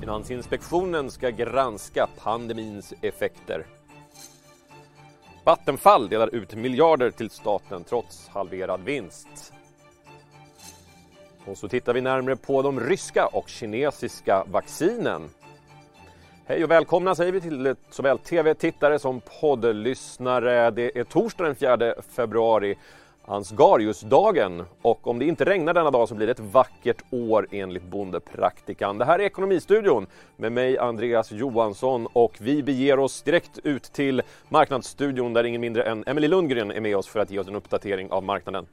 Finansinspektionen ska granska pandemins effekter. Vattenfall delar ut miljarder till staten trots halverad vinst. Och så tittar vi närmare på de ryska och kinesiska vaccinen. Hej och välkomna säger vi till såväl tv-tittare som poddlyssnare. Det är torsdag den 4 februari Ansgariusdagen och om det inte regnar denna dag så blir det ett vackert år enligt Bondepraktikan. Det här är Ekonomistudion med mig Andreas Johansson och vi beger oss direkt ut till Marknadsstudion där ingen mindre än Emelie Lundgren är med oss för att ge oss en uppdatering av marknaden.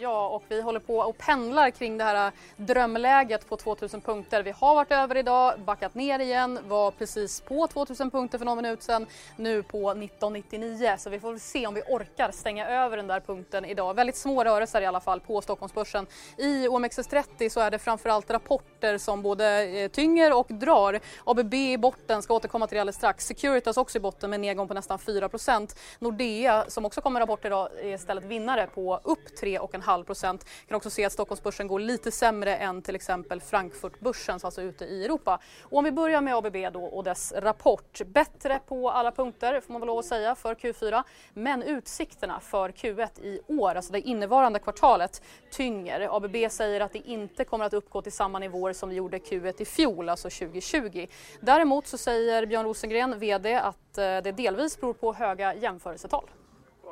Ja, och vi håller på och pendlar kring det här äh, drömläget på 2000 punkter. Vi har varit över idag, backat ner igen, var precis på 2000 punkter för någon minut sedan, nu på 1999. Så vi får väl se om vi orkar stänga över den där punkten idag. Väldigt små rörelser i alla fall på Stockholmsbörsen. I OMXS30 så är det framförallt rapporter som både eh, tynger och drar. ABB i botten, ska återkomma till det alldeles strax. Securitas också i botten med nedgång på nästan 4% Nordea som också kommer rapport idag är istället vinnare på upp 3,5 halv procent. Kan också se att Stockholmsbörsen går lite sämre än till exempel Frankfurtbörsen, alltså ute i Europa. Och om vi börjar med ABB då och dess rapport. Bättre på alla punkter får man väl lov att säga för Q4. Men utsikterna för Q1 i år, alltså det innevarande kvartalet, tynger. ABB säger att det inte kommer att uppgå till samma nivåer som det gjorde Q1 i fjol, alltså 2020. Däremot så säger Björn Rosengren, VD, att eh, det delvis beror på höga jämförelsetal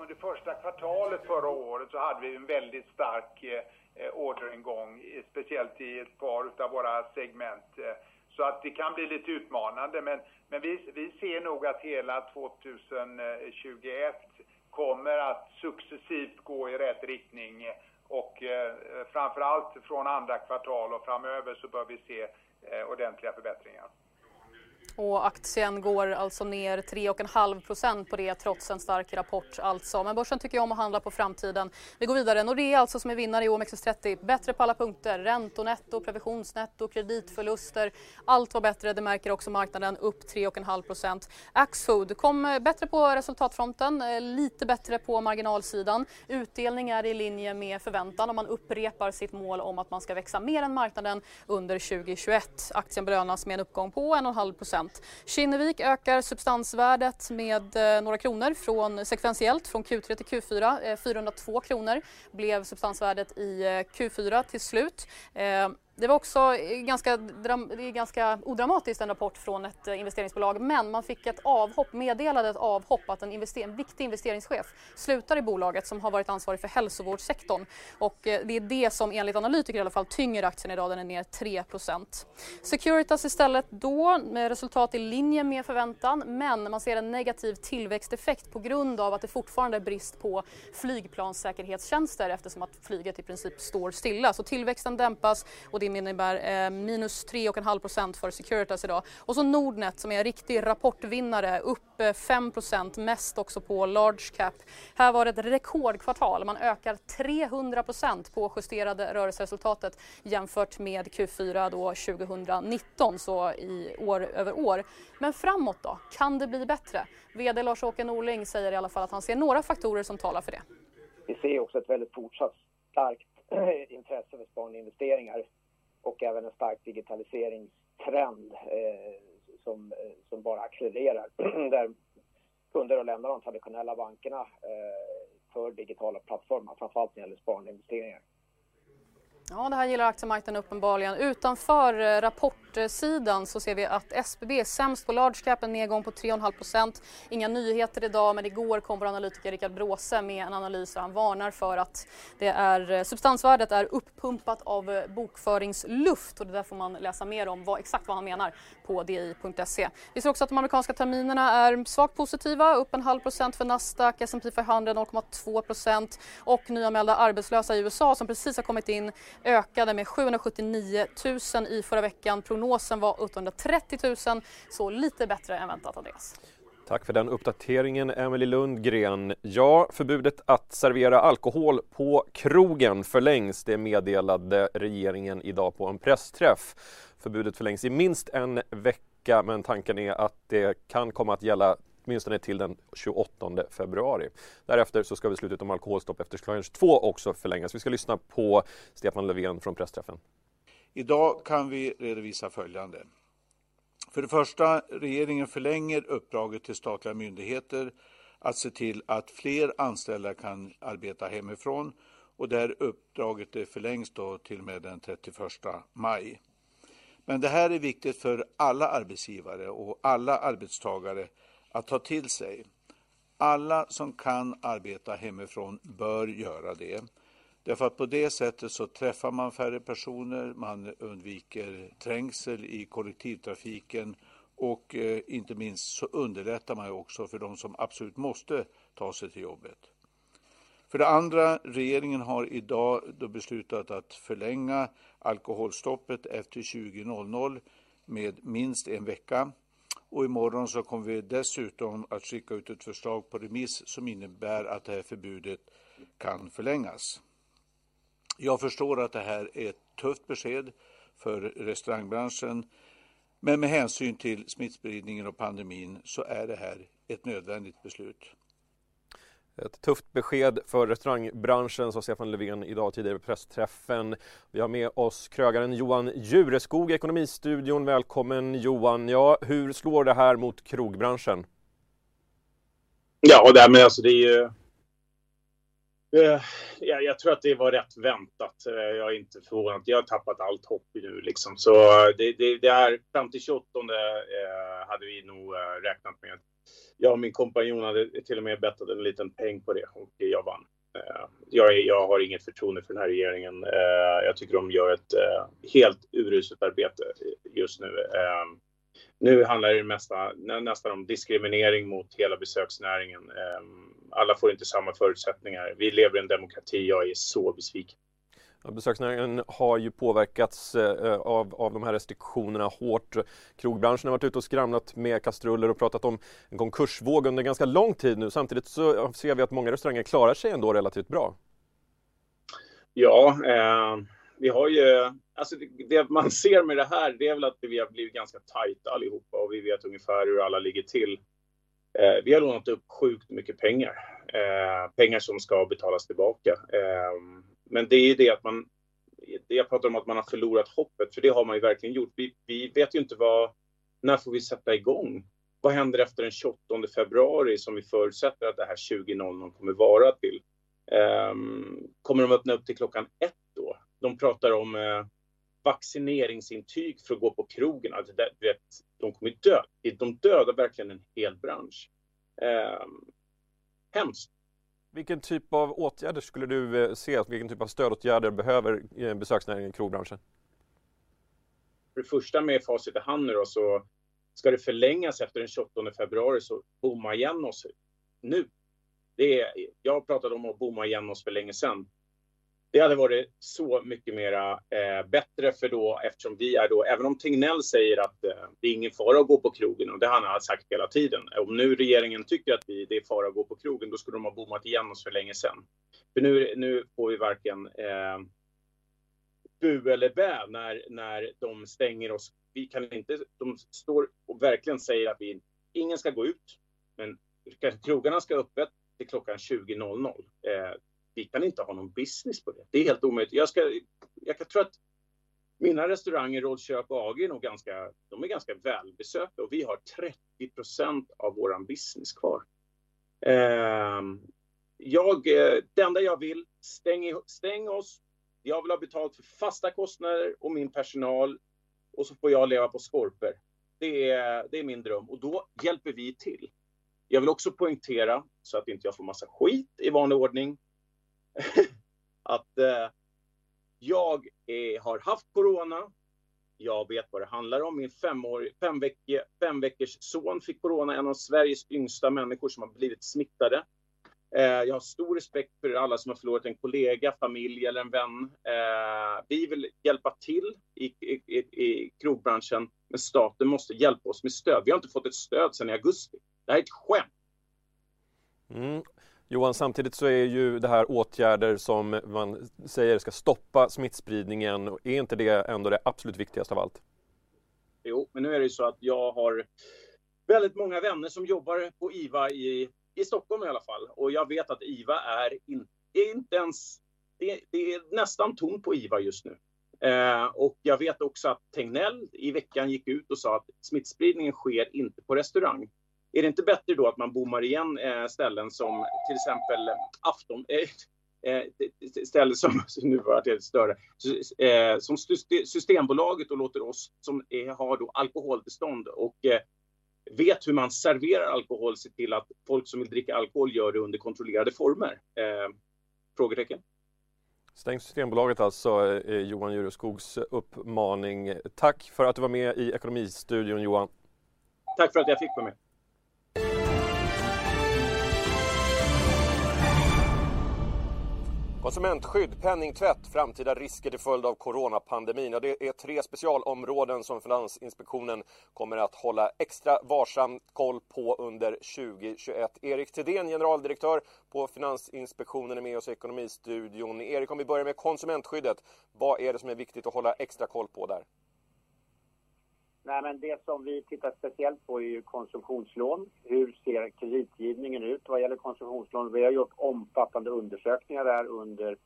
under första kvartalet förra året så hade vi en väldigt stark eh, orderingång, eh, speciellt i ett par av våra segment. Eh, så att det kan bli lite utmanande, men, men vi, vi ser nog att hela 2021 kommer att successivt gå i rätt riktning och eh, framförallt från andra kvartal och framöver så bör vi se eh, ordentliga förbättringar. Och aktien går alltså ner 3,5% på det trots en stark rapport. Alltså. Men börsen tycker om att handla på framtiden. Vi går vidare. Nordea alltså som är vinnare i OMXS30. Bättre på alla punkter. Räntonetto, provisionsnetto, kreditförluster. Allt var bättre. Det märker också marknaden. Upp 3,5% Axfood kom eh, bättre på resultatfronten. Eh, lite bättre på marginalsidan. Utdelning är i linje med förväntan och man upprepar sitt mål om att man ska växa mer än marknaden under 2021. Aktien belönas med en uppgång på 1,5 Kinnevik ökar substansvärdet med eh, några kronor från, sekventiellt från Q3 till Q4. 402 eh, kronor blev substansvärdet i eh, Q4 till slut. Eh, det var också ganska, är ganska odramatiskt en rapport från ett eh, investeringsbolag men man fick ett avhopp, meddelade ett avhopp att en, invester, en viktig investeringschef slutar i bolaget som har varit ansvarig för hälsovårdssektorn. Och eh, det är det som enligt analytiker i alla fall tynger aktien idag, den är ner 3% Securitas istället då med resultat i linje med förväntan men man ser en negativ tillväxteffekt på grund av att det fortfarande är brist på flygplanssäkerhetstjänster eftersom att flyget i princip står stilla. Så tillväxten dämpas och det innebär eh, minus 3,5% för Securitas idag. Och så Nordnet som är en riktig rapportvinnare, upp eh, 5 % mest också på large cap. Här var det ett rekordkvartal, man ökar 300% på justerade rörelseresultatet jämfört med Q4 då 2019, så i år över år. Men framåt då, kan det bli bättre? VD Lars-Åke Norling säger i alla fall att han ser några faktorer som talar för det. Vi ser också ett väldigt fortsatt starkt eh, intresse för sparande investeringar och även en stark digitaliseringstrend eh, som, eh, som bara accelererar. där kunder lämnar de traditionella bankerna eh, för digitala plattformar, framförallt när det gäller sparande investeringar. Ja, det här gillar aktiemarknaden uppenbarligen. Utanför eh, rapport rapportsidan så ser vi att SBB är sämst på large cap, en nedgång på 3,5% Inga nyheter idag, men igår kom vår analytiker Rickard Bråse med en analys där han varnar för att det är, eh, substansvärdet är upppumpat av eh, bokföringsluft och det där får man läsa mer om vad, exakt vad han menar på di.se. Vi ser också att de amerikanska terminerna är svagt positiva, upp en halv procent för Nasdaq, S&P 500 0,2 och nyanmälda arbetslösa i USA som precis har kommit in ökade med 779 000 i förra veckan. Prognosen Prognosen var 830 000, så lite bättre än väntat Andreas. Tack för den uppdateringen Emelie Lundgren. Ja, förbudet att servera alkohol på krogen förlängs. Det meddelade regeringen idag på en pressträff. Förbudet förlängs i minst en vecka men tanken är att det kan komma att gälla åtminstone till den 28 februari. Därefter så ska beslutet om alkoholstopp efter klockan 22 också förlängas. Vi ska lyssna på Stefan Löfven från pressträffen. Idag kan vi redovisa följande. För det första, regeringen förlänger uppdraget till statliga myndigheter att se till att fler anställda kan arbeta hemifrån och där uppdraget eh, förlängs då till och med den 31 maj. Men det här är viktigt för alla arbetsgivare och alla arbetstagare att ta till sig. Alla som kan arbeta hemifrån bör göra det. Därför att på det sättet så träffar man färre personer, man undviker trängsel i kollektivtrafiken och eh, inte minst så underlättar man också för de som absolut måste ta sig till jobbet. För det andra, regeringen har idag då beslutat att förlänga alkoholstoppet efter 20.00 med minst en vecka. Och imorgon så kommer vi dessutom att skicka ut ett förslag på remiss som innebär att det här förbudet kan förlängas. Jag förstår att det här är ett tufft besked för restaurangbranschen men med hänsyn till smittspridningen och pandemin så är det här ett nödvändigt beslut. Ett tufft besked för restaurangbranschen, sa Stefan Löfven idag tidigare på pressträffen. Vi har med oss krögaren Johan Jureskog i Ekonomistudion. Välkommen Johan! Ja, hur slår det här mot krogbranschen? Ja, det, men alltså det är ju... Uh, ja, jag tror att det var rätt väntat. Uh, jag är inte förvånad. Jag har tappat allt hopp nu liksom. Så uh, det, det, det här fram till 28 hade vi nog räknat med jag och min kompanjon hade till och med bettat en liten peng på det och jag vann. Eh, jag, jag, har inget förtroende för den här regeringen. Eh, jag tycker de gör ett eh, helt uruselt arbete just nu. Nu handlar det mesta, nästan om diskriminering mot hela besöksnäringen. Alla får inte samma förutsättningar. Vi lever i en demokrati. Jag är så besviken. Besöksnäringen har ju påverkats eh, av, av de här restriktionerna hårt. Krogbranschen har varit ute och skramlat med kastruller och pratat om en konkursvåg under ganska lång tid nu. Samtidigt så ser vi att många restauranger klarar sig ändå relativt bra. Ja, eh, vi har ju... Alltså det, det, man ser med det här, det är väl att vi har blivit ganska tajta allihopa och vi vet ungefär hur alla ligger till. Eh, vi har lånat upp sjukt mycket pengar. Eh, pengar som ska betalas tillbaka. Eh, men det är ju det att man, det jag pratar om att man har förlorat hoppet, för det har man ju verkligen gjort. Vi, vi vet ju inte vad, när får vi sätta igång? Vad händer efter den 28 februari som vi förutsätter att det här 20.00 kommer vara till? Um, kommer de öppna upp till klockan ett då? De pratar om uh, vaccineringsintyg för att gå på krogen. Alltså, det, vet, de kommer dö. De dödar verkligen en hel bransch. Um, hemskt. Vilken typ av åtgärder skulle du eh, se, vilken typ av stödåtgärder behöver eh, besöksnäringen och krogbranschen? För det första med facit i hand nu då, så ska det förlängas efter den 28 februari så bomma igen oss nu. Det är, jag pratade om att bomma igen oss för länge sedan. Det hade varit så mycket mera eh, bättre för då, eftersom vi är då, även om Tegnell säger att eh, det är ingen fara att gå på krogen, och det han har sagt hela tiden. Om nu regeringen tycker att vi, det är fara att gå på krogen, då skulle de ha bommat igen oss för länge sedan. För nu, nu får vi varken eh, bu eller bä när, när de stänger oss. Vi kan inte, de står och verkligen säger att vi, ingen ska gå ut, men krogarna ska öppet till klockan 20.00. Eh, vi kan inte ha någon business på det. Det är helt omöjligt. Jag, ska, jag kan tro att mina restauranger, Rådköp och AG, är nog ganska, de är ganska välbesökta och vi har 30 procent av vår business kvar. Ehm, eh, jag, det enda jag vill, stäng, stäng oss. Jag vill ha betalt för fasta kostnader och min personal och så får jag leva på skorpor. Det är, det är min dröm och då hjälper vi till. Jag vill också poängtera, så att inte jag får massa skit i vanlig ordning, att eh, jag är, har haft corona. Jag vet vad det handlar om. Min femårig, fem, fem veckors son fick corona, en av Sveriges yngsta människor som har blivit smittade. Eh, jag har stor respekt för alla som har förlorat en kollega, familj eller en vän. Eh, vi vill hjälpa till i, i, i, i krogbranschen, men staten måste hjälpa oss med stöd. Vi har inte fått ett stöd sedan i augusti. Det här är ett skämt. Mm. Johan, samtidigt så är ju det här åtgärder som man säger ska stoppa smittspridningen. Är inte det ändå det absolut viktigaste av allt? Jo, men nu är det ju så att jag har väldigt många vänner som jobbar på IVA i, i Stockholm i alla fall. Och jag vet att IVA är, in, är inte ens... Det, det, är nästan tomt på IVA just nu. Eh, och jag vet också att Tegnell i veckan gick ut och sa att smittspridningen sker inte på restaurang. Är det inte bättre då att man bommar igen eh, ställen som till exempel Afton, eh, eh ställen som, nu var det större, som Systembolaget och låter oss som är, har då alkoholtillstånd och vet hur man serverar alkohol se till att folk som vill dricka alkohol gör det under kontrollerade former? Frågetecken. Stäng Systembolaget alltså, eh, Johan Jureskogs uppmaning. Tack för att du var med i Ekonomistudion Johan. Tack för att jag fick vara med. Konsumentskydd, penningtvätt, framtida risker till följd av coronapandemin. Ja, det är tre specialområden som Finansinspektionen kommer att hålla extra varsam koll på under 2021. Erik Thedéen, generaldirektör på Finansinspektionen, är med oss i Ekonomistudion. Erik, om vi börjar med konsumentskyddet. Vad är det som är viktigt att hålla extra koll på där? Nej, men det som vi tittar speciellt på är ju konsumtionslån. Hur ser kreditgivningen ut vad gäller konsumtionslån? Vi har gjort omfattande undersökningar där under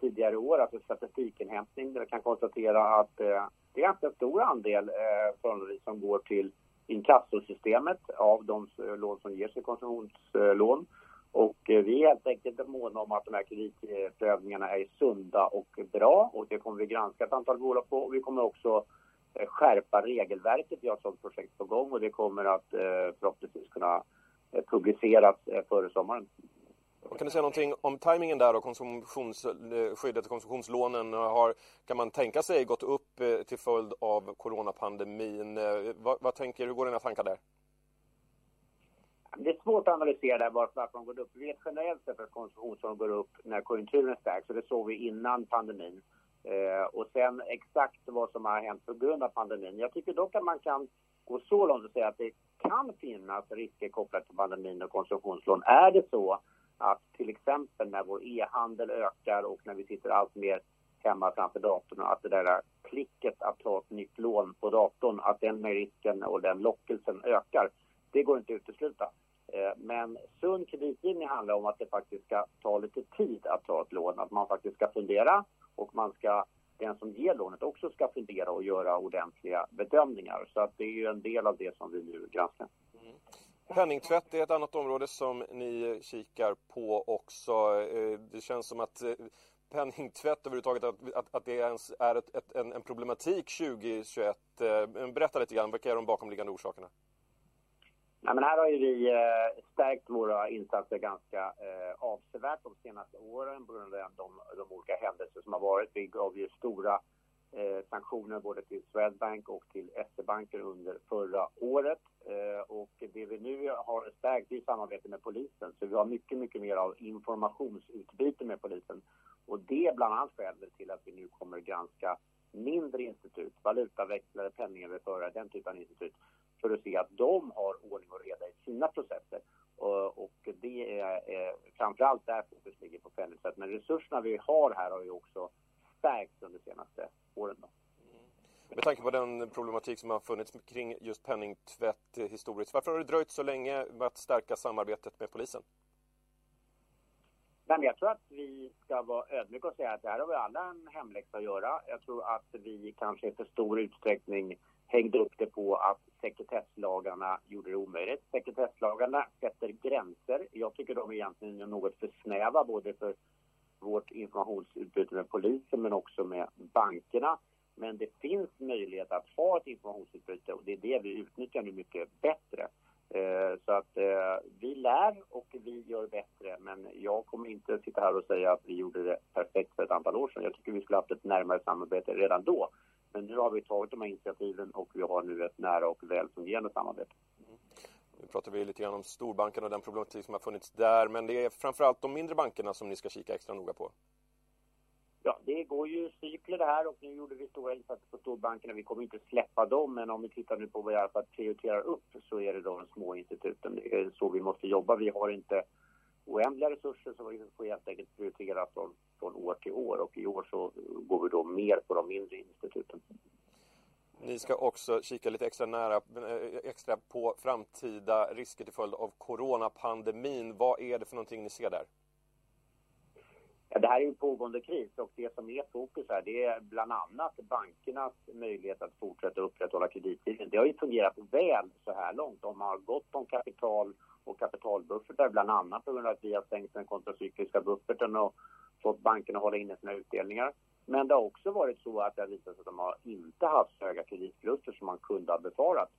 tidigare år, alltså statistikinhämtning, där vi kan konstatera att eh, det är ganska stor andel eh, som går till inkassosystemet av de eh, lån som ges i konsumtionslån. Och eh, vi är helt enkelt måna om att de här kreditprövningarna är sunda och bra och det kommer vi granska ett antal bolag på. Och vi kommer också skärpa regelverket. Vi har ett sådant projekt på gång och det kommer att eh, förhoppningsvis kunna eh, publiceras före sommaren. Kan du säga någonting om tajmingen där och konsumtionsskyddet och konsumtionslånen? Har, kan man tänka sig gått upp till följd av coronapandemin? Vad, vad tänker, hur går dina tankar där? Det är svårt att analysera där varför de går upp. Vi vet generellt sett att konsumtionslån går upp när konjunkturen stärks och det såg vi innan pandemin. Eh, och sen exakt vad som har hänt på grund av pandemin. Jag tycker dock att man kan gå så långt och säga att det kan finnas risker kopplat till pandemin och konsumtionslån. Är det så att till exempel när vår e-handel ökar och när vi sitter allt mer hemma framför datorn att det där klicket att ta ett nytt lån på datorn, att den risken och den lockelsen ökar. Det går inte att utesluta. Eh, men sund kreditgivning handlar om att det faktiskt ska ta lite tid att ta ett lån, att man faktiskt ska fundera och man ska, den som ger lånet också ska fundera och göra ordentliga bedömningar. Så att det är ju en del av det som vi nu granskar. Mm. Penningtvätt är ett annat område som ni kikar på också. Eh, det känns som att eh, penningtvätt överhuvudtaget, att, att, att det ens är ett, ett, en, en problematik 2021. Eh, berätta lite grann, vilka är de bakomliggande orsakerna? Nej, men här har ju vi eh, stärkt våra insatser ganska eh, avsevärt de senaste åren på grund av de, de olika händelser som har varit. Vi gav ju stora eh, sanktioner både till Swedbank och till SE-banken under förra året. Eh, och det vi nu har stärkt i samarbete med polisen, så vi har mycket, mycket mer av informationsutbyte med polisen. Och det är bland annat skälet till att vi nu kommer granska mindre institut, valutaväxlare, penningöverförare, den typen av institut för att se att de har ordning och reda i sina processer. Och, det är, framförallt där fokus ligger på penningtvätt. Men resurserna vi har här har ju också stärkts under de senaste åren. Då. Mm. Med tanke på den problematik som har funnits kring just penningtvätt historiskt, varför har det dröjt så länge med att stärka samarbetet med polisen? Men jag tror att vi ska vara ödmjuka och säga att det här har vi alla en hemläxa att göra. Jag tror att vi kanske i för stor utsträckning hängde upp det på att sekretesslagarna gjorde det omöjligt. Sekretesslagarna sätter gränser. Jag tycker de är egentligen något för snäva både för vårt informationsutbyte med polisen men också med bankerna. Men det finns möjlighet att ha ett informationsutbyte och det är det vi utnyttjar nu mycket bättre. Eh, så att eh, vi lär och vi gör bättre men jag kommer inte sitta här och säga att vi gjorde det perfekt för ett antal år sedan. Jag tycker vi skulle haft ett närmare samarbete redan då. Men nu har vi tagit de här initiativen och vi har nu ett nära och väl fungerande samarbete. Mm. Nu pratar vi lite grann om storbankerna och den problematik som har funnits där, men det är framförallt de mindre bankerna som ni ska kika extra noga på. Ja, det går ju cykler det här och nu gjorde vi stora insatser på storbankerna. Vi kommer inte släppa dem, men om vi tittar nu på vad vi i alla fall prioriterar upp så är det de små instituten. Det är så vi måste jobba. Vi har inte oändliga resurser så vi får helt enkelt prioritera från, från år till år och i år så går vi då mer på de mindre instituten. Ni ska också kika lite extra nära eh, extra på framtida risker till följd av coronapandemin. Vad är det för någonting ni ser där? Ja, det här är en pågående kris och det som är fokus här det är bland annat bankernas möjlighet att fortsätta upprätthålla kreditgivningen. Det har ju fungerat väl så här långt. De har gott om kapital och kapitalbuffertar bland annat på grund av att vi har stängt den kontracykliska bufferten och fått bankerna att hålla inne sina utdelningar. Men det har också varit så att det har visat sig att de har inte haft höga kreditförluster som man kunde ha befarat.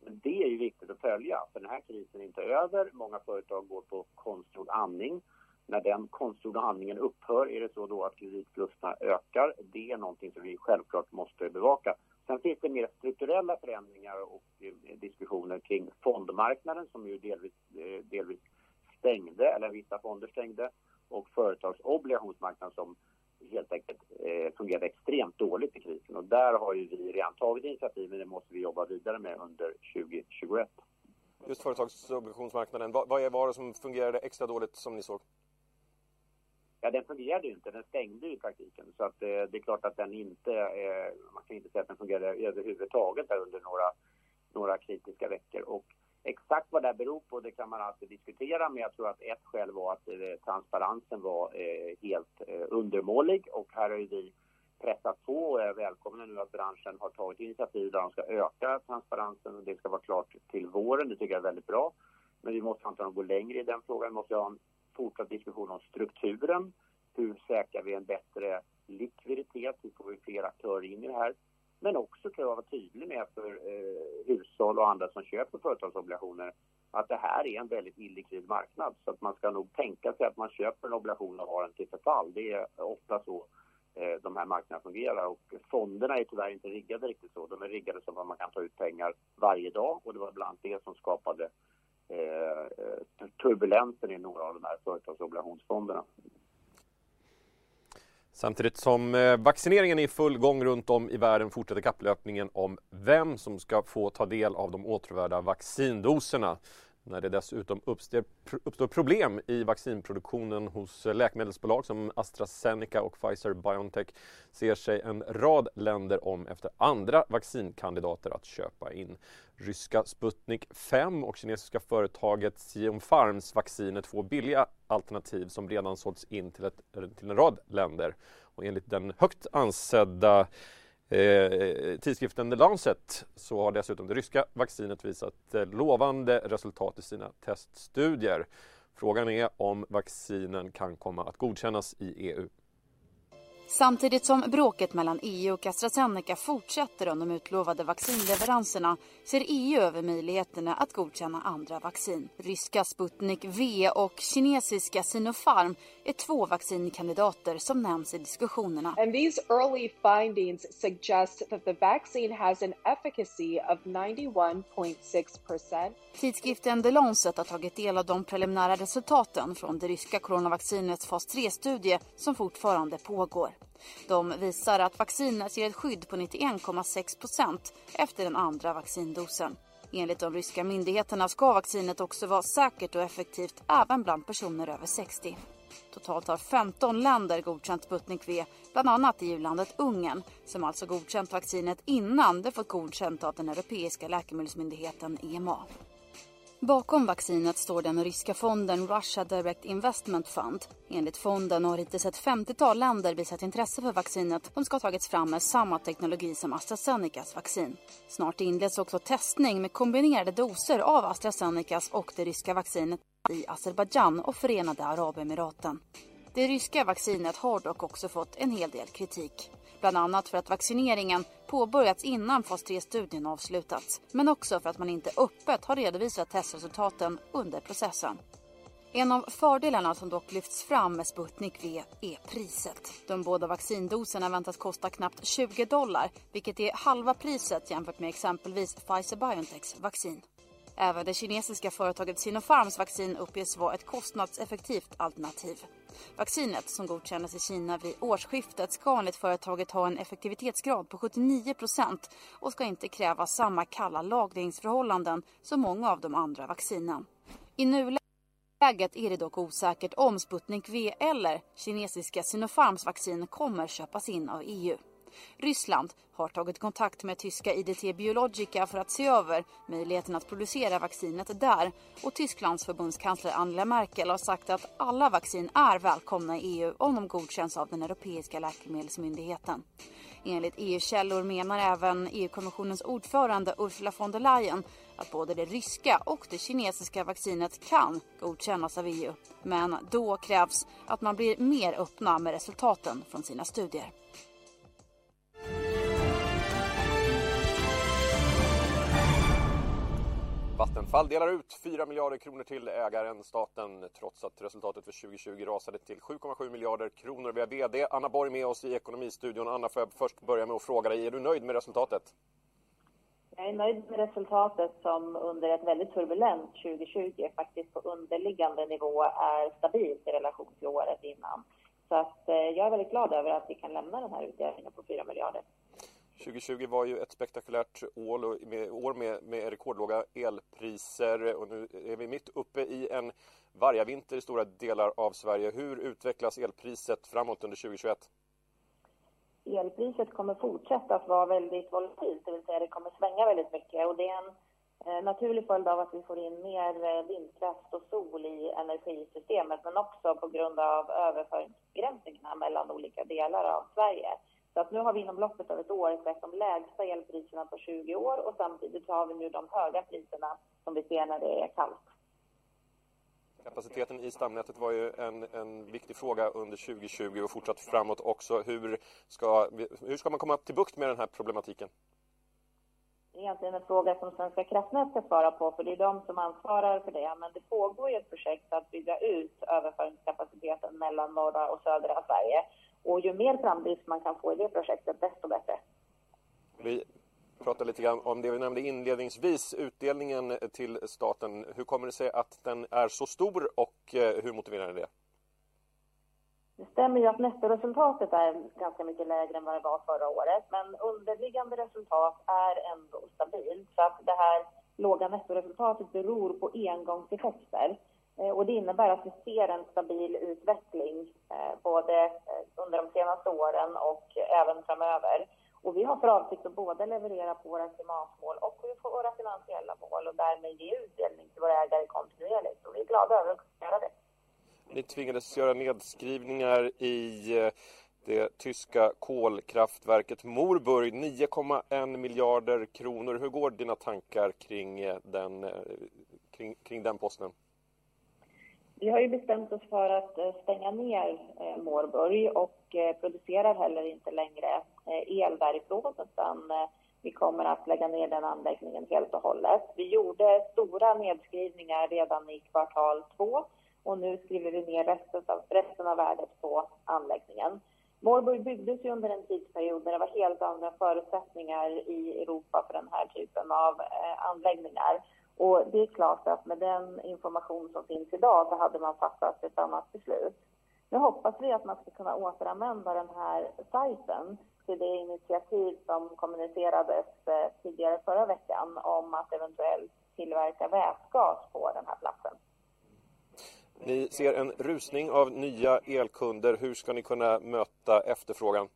Men det är ju viktigt att följa, för den här krisen är inte över. Många företag går på konstgjord andning. När den konstgjorda andningen upphör är det så då att kreditförlusterna ökar. Det är någonting som vi självklart måste bevaka. Sen finns det mer strukturella förändringar och eh, diskussioner kring fondmarknaden som ju delvis, eh, delvis stängde, eller vissa fonder stängde, och företagsobligationsmarknaden som helt enkelt eh, fungerade extremt dåligt i krisen. Och där har ju vi redan tagit initiativ, men det måste vi jobba vidare med under 2021. Just företagsobligationsmarknaden, vad, vad var det som fungerade extra dåligt som ni såg? Ja, den fungerade ju inte. Den stängde ju i praktiken. Så att, eh, det är klart att den inte, eh, man kan inte säga att den fungerade överhuvudtaget där under några, några kritiska veckor. Och exakt vad det beror på, det kan man alltid diskutera. Men jag tror att ett skäl var att eh, transparensen var eh, helt eh, undermålig. Och här har ju vi pressat på och är välkomna nu att branschen har tagit initiativ där de ska öka transparensen. och Det ska vara klart till våren. Det tycker jag är väldigt bra. Men vi måste antagligen gå längre i den frågan. Vi måste ha en fortsatt diskussion om strukturen. Hur säkrar vi en bättre likviditet? Hur får vi fler aktörer in i det här? Men också kan jag vara tydlig med för eh, hushåll och andra som köper företagsobligationer att det här är en väldigt illikvid marknad. Så att man ska nog tänka sig att man köper en obligation och har den till förfall. Det är ofta så eh, de här marknaderna fungerar. Och fonderna är tyvärr inte riggade riktigt så. De är riggade så att man kan ta ut pengar varje dag och det var bland annat det som skapade Eh, eh, turbulensen i några av de här företagsobligationsfonderna. Samtidigt som eh, vaccineringen är i full gång runt om i världen fortsätter kapplöpningen om vem som ska få ta del av de åtråvärda vaccindoserna. När det dessutom uppstår, problem i vaccinproduktionen hos läkemedelsbolag som AstraZeneca och Pfizer-Biontech ser sig en rad länder om efter andra vaccinkandidater att köpa in. Ryska Sputnik 5 och kinesiska företaget Sinopharms vaccin är två billiga alternativ som redan sålts in till, ett, till en rad länder. Och enligt den högt ansedda Eh, tidskriften The Lancet så har dessutom det ryska vaccinet visat eh, lovande resultat i sina teststudier. Frågan är om vaccinen kan komma att godkännas i EU. Samtidigt som bråket mellan EU och AstraZeneca fortsätter om de utlovade vaccinleveranserna ser EU över möjligheterna att godkänna andra vaccin. Ryska Sputnik V och kinesiska Sinopharm är två vaccinkandidater som nämns i diskussionerna. And these early findings suggest that the vaccine has an efficacy of 91.6%. Tidskriften The Lancet har tagit del av de preliminära resultaten från det ryska coronavaccinets fas 3-studie som fortfarande pågår. De visar att vaccinet ger ett skydd på 91,6% efter den andra vaccindosen. Enligt de ryska myndigheterna ska vaccinet också vara säkert och effektivt även bland personer över 60. Totalt har 15 länder godkänt Sputnik V, bland annat EU-landet Ungern som alltså godkänt vaccinet innan det fått godkänt av den europeiska läkemedelsmyndigheten EMA. Bakom vaccinet står den ryska fonden Russia Direct Investment Fund. Enligt fonden har hittills ett 50-tal länder visat intresse för vaccinet som ska ha tagits fram med samma teknologi som AstraZenecas vaccin. Snart inleds också testning med kombinerade doser av AstraZenecas och det ryska vaccinet i Azerbajdzjan och Förenade Arabemiraten. Det ryska vaccinet har dock också fått en hel del kritik. Bland annat för att vaccineringen påbörjats innan fas 3-studien avslutats. Men också för att man inte öppet har redovisat testresultaten under processen. En av fördelarna som dock lyfts fram med Sputnik V är priset. De båda vaccindoserna väntas kosta knappt 20 dollar vilket är halva priset jämfört med exempelvis Pfizer-Biontechs vaccin. Även det kinesiska företaget Sinopharms vaccin uppges vara ett kostnadseffektivt alternativ. Vaccinet som godkändes i Kina vid årsskiftet ska enligt företaget ha en effektivitetsgrad på 79% och ska inte kräva samma kalla lagringsförhållanden som många av de andra vaccinen. I nuläget är det dock osäkert om Sputnik V eller kinesiska Sinopharms vaccin kommer köpas in av EU. Ryssland har tagit kontakt med tyska IDT Biologica för att se över möjligheten att producera vaccinet där. Och Tysklands förbundskansler Angela Merkel har sagt att alla vaccin är välkomna i EU om de godkänns av den europeiska läkemedelsmyndigheten. Enligt EU-källor menar även EU-kommissionens ordförande Ursula von der Leyen att både det ryska och det kinesiska vaccinet kan godkännas av EU. Men då krävs att man blir mer öppna med resultaten från sina studier. Vattenfall delar ut 4 miljarder kronor till ägaren staten trots att resultatet för 2020 rasade till 7,7 miljarder kronor. Vi har VD Anna Borg med oss i Ekonomistudion. Anna, får jag först börja med att fråga dig, är du nöjd med resultatet? Jag är nöjd med resultatet som under ett väldigt turbulent 2020 faktiskt på underliggande nivå är stabilt i relation till året innan. Så att eh, jag är väldigt glad över att vi kan lämna den här utdelningen på 4 miljarder. 2020 var ju ett spektakulärt år med, år med, med rekordlåga elpriser och nu är vi mitt uppe i en vargavinter i stora delar av Sverige. Hur utvecklas elpriset framåt under 2021? Elpriset kommer fortsätta att vara väldigt volatilt, det vill säga det kommer svänga väldigt mycket och det är en eh, naturlig följd av att vi får in mer vindkraft och sol i energisystemet men också på grund av överföringsbegränsningarna mellan olika delar av Sverige. Så att nu har vi inom loppet av ett år sett de lägsta elpriserna på 20 år och samtidigt har vi nu de höga priserna som vi ser när det är kallt. Kapaciteten i stamnätet var ju en, en viktig fråga under 2020 och fortsatt framåt också. Hur ska, hur ska man komma till bukt med den här problematiken? Det är egentligen en fråga som Svenska kraftnät ska svara på, för det är de som ansvarar för det. Men det pågår ju ett projekt att bygga ut överföringskapaciteten mellan norra och södra Sverige. Och ju mer framdrift man kan få i det projektet, desto bättre. Vi pratar lite grann om det vi nämnde inledningsvis, utdelningen till staten. Hur kommer det sig att den är så stor och eh, hur motiverar ni det? Det stämmer ju att nettoresultatet är ganska mycket lägre än vad det var förra året, men underliggande resultat är ändå stabilt. Så att det här låga nettoresultatet beror på engångseffekter. Eh, och det innebär att vi ser en stabil utveckling eh, både eh, under de senaste åren och även framöver. Och vi har för avsikt att både leverera på våra klimatmål och på våra finansiella mål och därmed ge utdelning till våra ägare kontinuerligt. Och vi är glada över att kunna göra det. Ni tvingades göra nedskrivningar i det tyska kolkraftverket Morburg, 9,1 miljarder kronor. Hur går dina tankar kring den, kring, kring den posten? Vi har ju bestämt oss för att eh, stänga ner eh, Mårburg och eh, producerar heller inte längre el därifrån utan vi kommer att lägga ner den anläggningen helt och hållet. Vi gjorde stora nedskrivningar redan i kvartal två och nu skriver vi ner resten av, resten av värdet på anläggningen. Mårburg byggdes ju under en tidsperiod när det var helt andra förutsättningar i Europa för den här typen av anläggningar. Och det är klart att med den information som finns idag så hade man fattat ett annat beslut. Nu hoppas vi att man ska kunna återanvända den här sajten till det initiativ som kommunicerades eh, tidigare förra veckan om att eventuellt tillverka vätgas på den här platsen. Ni ser en rusning av nya elkunder. Hur ska ni kunna möta efterfrågan?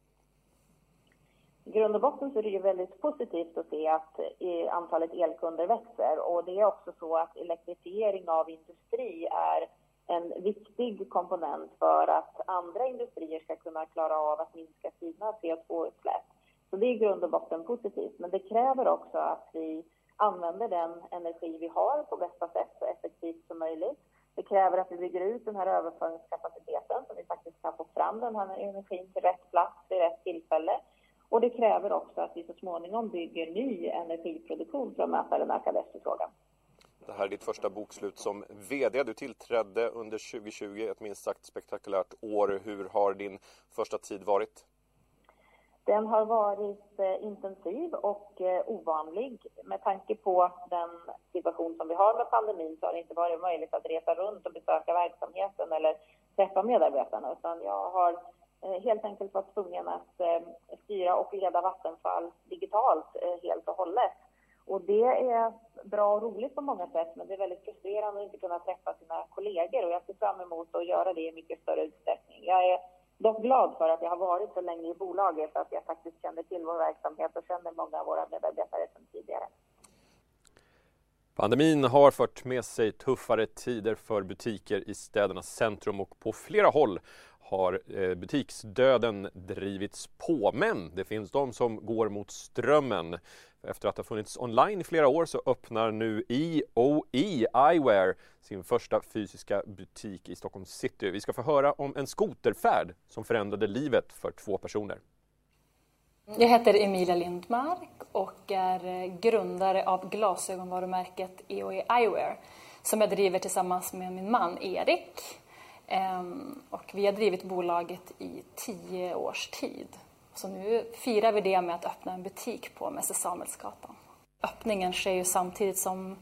I grund och botten så är det ju väldigt positivt att se att eh, antalet elkunder växer och det är också så att elektrifiering av industri är en viktig komponent för att andra industrier ska kunna klara av att minska sina CO2-utsläpp. Så det är i grund och botten positivt, men det kräver också att vi använder den energi vi har på bästa sätt så effektivt som möjligt. Det kräver att vi bygger ut den här överföringskapaciteten så vi faktiskt kan få fram den här energin till rätt plats vid rätt tillfälle. Och det kräver också att vi så småningom bygger ny energiproduktion för att möta den ökade efterfrågan. Det här är ditt första bokslut som VD. Du tillträdde under 2020, ett minst sagt spektakulärt år. Hur har din första tid varit? Den har varit eh, intensiv och eh, ovanlig. Med tanke på den situation som vi har med pandemin så har det inte varit möjligt att resa runt och besöka verksamheten eller träffa medarbetarna. Utan jag har Eh, helt enkelt var tvungen att eh, styra och leda Vattenfall digitalt eh, helt och hållet. Och det är bra och roligt på många sätt, men det är väldigt frustrerande att inte kunna träffa sina kollegor och jag ser fram emot att göra det i mycket större utsträckning. Jag är dock glad för att jag har varit så länge i bolaget att jag faktiskt känner till vår verksamhet och känner många av våra medarbetare sedan tidigare. Pandemin har fört med sig tuffare tider för butiker i städernas centrum och på flera håll har eh, butiksdöden drivits på. Men det finns de som går mot strömmen. Efter att ha funnits online i flera år så öppnar nu EOE Eyewear sin första fysiska butik i Stockholm city. Vi ska få höra om en skoterfärd som förändrade livet för två personer. Jag heter Emilia Lindmark och är eh, grundare av glasögonvarumärket EOE Eyewear som jag driver tillsammans med min man Erik. Ehm, och vi har drivit bolaget i tio års tid. Så nu firar vi det med att öppna en butik på Mäster Samuelsgatan. Öppningen sker ju samtidigt som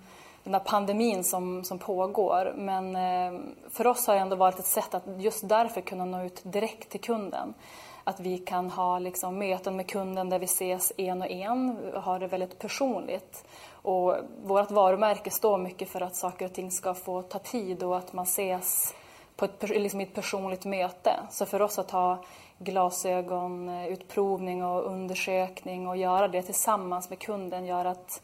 den här pandemin som, som pågår. Men ehm, för oss har det ändå varit ett sätt att just därför kunna nå ut direkt till kunden. Att vi kan ha liksom möten med kunden där vi ses en och en, har det väldigt personligt. Och vårt varumärke står mycket för att saker och ting ska få ta tid och att man ses på ett, liksom ett personligt möte. Så för oss att ha glasögonutprovning eh, och undersökning och göra det tillsammans med kunden gör att,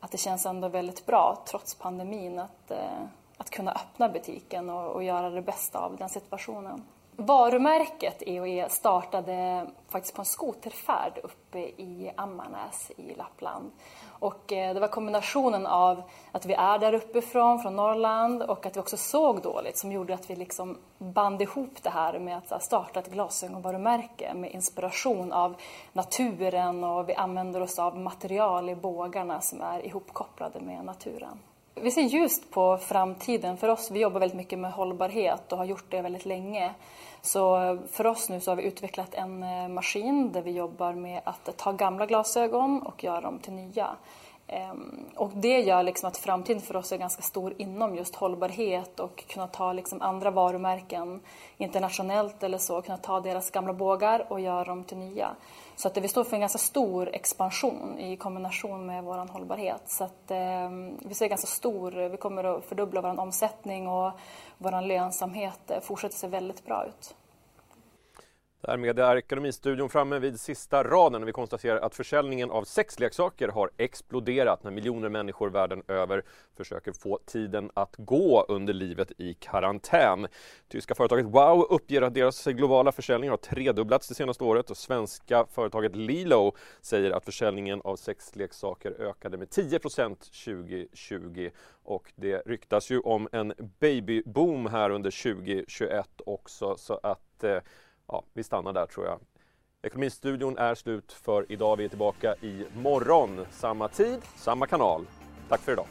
att det känns ändå väldigt bra trots pandemin att, eh, att kunna öppna butiken och, och göra det bästa av den situationen. Varumärket EOE startade faktiskt på en skoterfärd uppe i Ammarnäs i Lappland. Och eh, det var kombinationen av att vi är där uppifrån, från Norrland och att vi också såg dåligt som gjorde att vi liksom band ihop det här med att starta ett glasögonvarumärke med inspiration av naturen och vi använder oss av material i bågarna som är ihopkopplade med naturen. Vi ser ljust på framtiden. För oss, vi jobbar väldigt mycket med hållbarhet och har gjort det väldigt länge. Så för oss nu så har vi utvecklat en eh, maskin där vi jobbar med att ta gamla glasögon och göra dem till nya. Ehm, och det gör liksom att framtiden för oss är ganska stor inom just hållbarhet och kunna ta liksom andra varumärken internationellt eller så, kunna ta deras gamla bågar och göra dem till nya. Så att vi står för en ganska stor expansion i kombination med vår hållbarhet. Så att eh, vi ser ganska stor, vi kommer att fördubbla vår omsättning och vår lönsamhet eh, fortsätter se väldigt bra ut. Därmed är Ekonomistudion framme vid sista raden och vi konstaterar att försäljningen av sexleksaker har exploderat när miljoner människor världen över försöker få tiden att gå under livet i karantän. Tyska företaget Wow uppger att deras globala försäljning har tredubblats det senaste året och svenska företaget Lilo säger att försäljningen av sexleksaker ökade med 10% 2020 och det ryktas ju om en babyboom här under 2021 också så att eh, ja, vi stannar där tror jag. Ekonomistudion är slut för idag. Vi är tillbaka i morgon. Samma tid, samma kanal. Tack för idag.